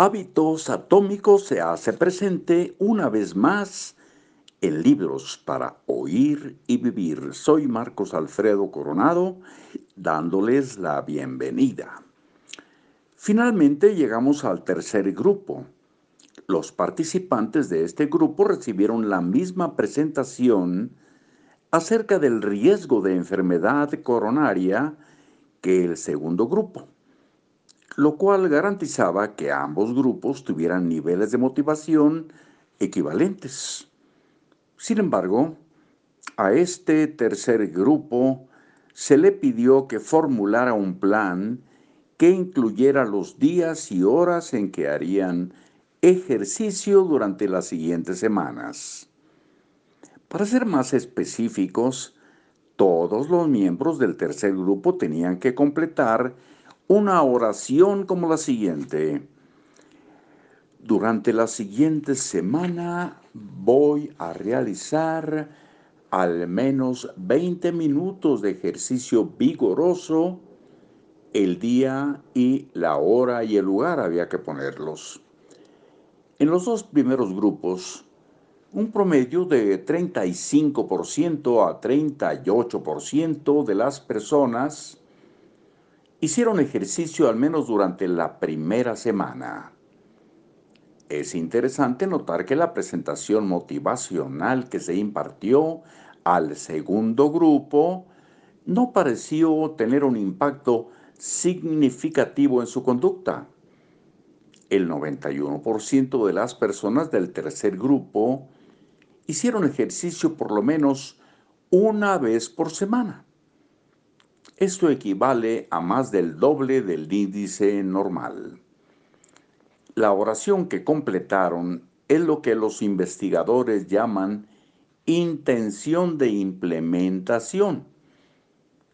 Hábitos Atómicos se hace presente una vez más en libros para oír y vivir. Soy Marcos Alfredo Coronado dándoles la bienvenida. Finalmente llegamos al tercer grupo. Los participantes de este grupo recibieron la misma presentación acerca del riesgo de enfermedad coronaria que el segundo grupo, lo cual garantizaba que ambos grupos tuvieran niveles de motivación equivalentes. Sin embargo, a este tercer grupo se le pidió que formulara un plan que incluyera los días y horas en que harían ejercicio durante las siguientes semanas. Para ser más específicos, todos los miembros del tercer grupo tenían que completar una oración como la siguiente. Durante la siguiente semana voy a realizar al menos 20 minutos de ejercicio vigoroso el día y la hora y el lugar había que ponerlos. En los dos primeros grupos, un promedio de 35% a 38% de las personas hicieron ejercicio al menos durante la primera semana. Es interesante notar que la presentación motivacional que se impartió al segundo grupo no pareció tener un impacto significativo en su conducta. El 91% de las personas del tercer grupo hicieron ejercicio por lo menos una vez por semana. Esto equivale a más del doble del índice normal. La oración que completaron es lo que los investigadores llaman intención de implementación,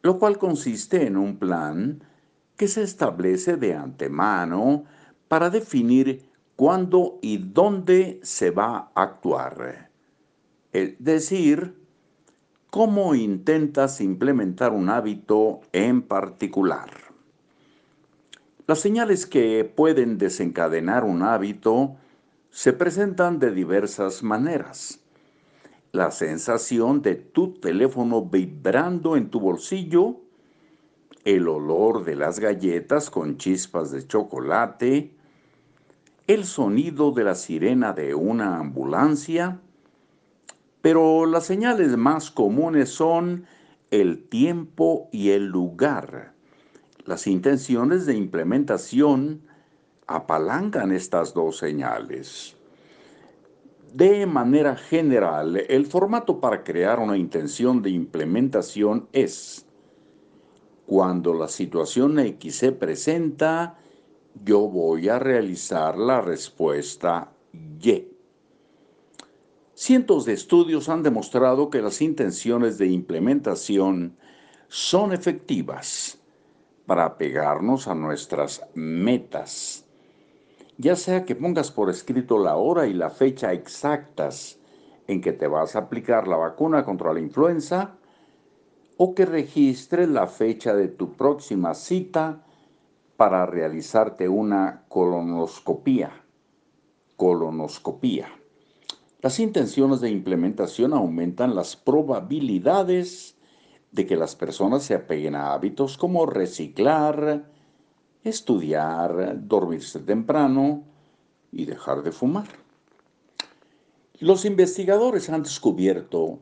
lo cual consiste en un plan que se establece de antemano para definir cuándo y dónde se va a actuar. Es decir, cómo intentas implementar un hábito en particular. Las señales que pueden desencadenar un hábito se presentan de diversas maneras. La sensación de tu teléfono vibrando en tu bolsillo, el olor de las galletas con chispas de chocolate, el sonido de la sirena de una ambulancia, pero las señales más comunes son el tiempo y el lugar. Las intenciones de implementación apalancan estas dos señales. De manera general, el formato para crear una intención de implementación es cuando la situación X se presenta, yo voy a realizar la respuesta Y. Cientos de estudios han demostrado que las intenciones de implementación son efectivas para pegarnos a nuestras metas. Ya sea que pongas por escrito la hora y la fecha exactas en que te vas a aplicar la vacuna contra la influenza, o que registres la fecha de tu próxima cita para realizarte una colonoscopía. Colonoscopía. Las intenciones de implementación aumentan las probabilidades de que las personas se apeguen a hábitos como reciclar, estudiar, dormirse temprano y dejar de fumar. Los investigadores han descubierto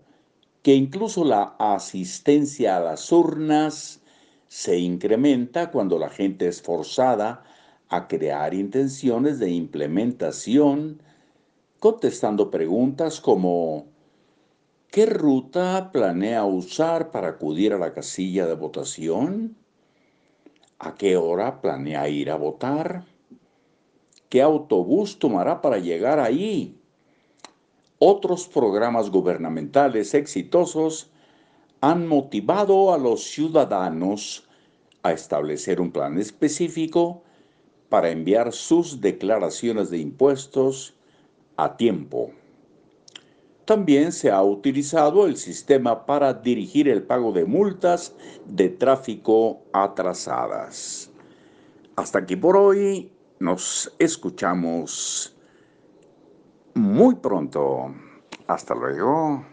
que incluso la asistencia a las urnas se incrementa cuando la gente es forzada a crear intenciones de implementación, contestando preguntas como ¿qué ruta planea usar para acudir a la casilla de votación? ¿A qué hora planea ir a votar? ¿Qué autobús tomará para llegar ahí? Otros programas gubernamentales exitosos han motivado a los ciudadanos a establecer un plan específico para enviar sus declaraciones de impuestos a tiempo. También se ha utilizado el sistema para dirigir el pago de multas de tráfico atrasadas. Hasta aquí por hoy, Nos escuchamos muy pronto. Hasta luego.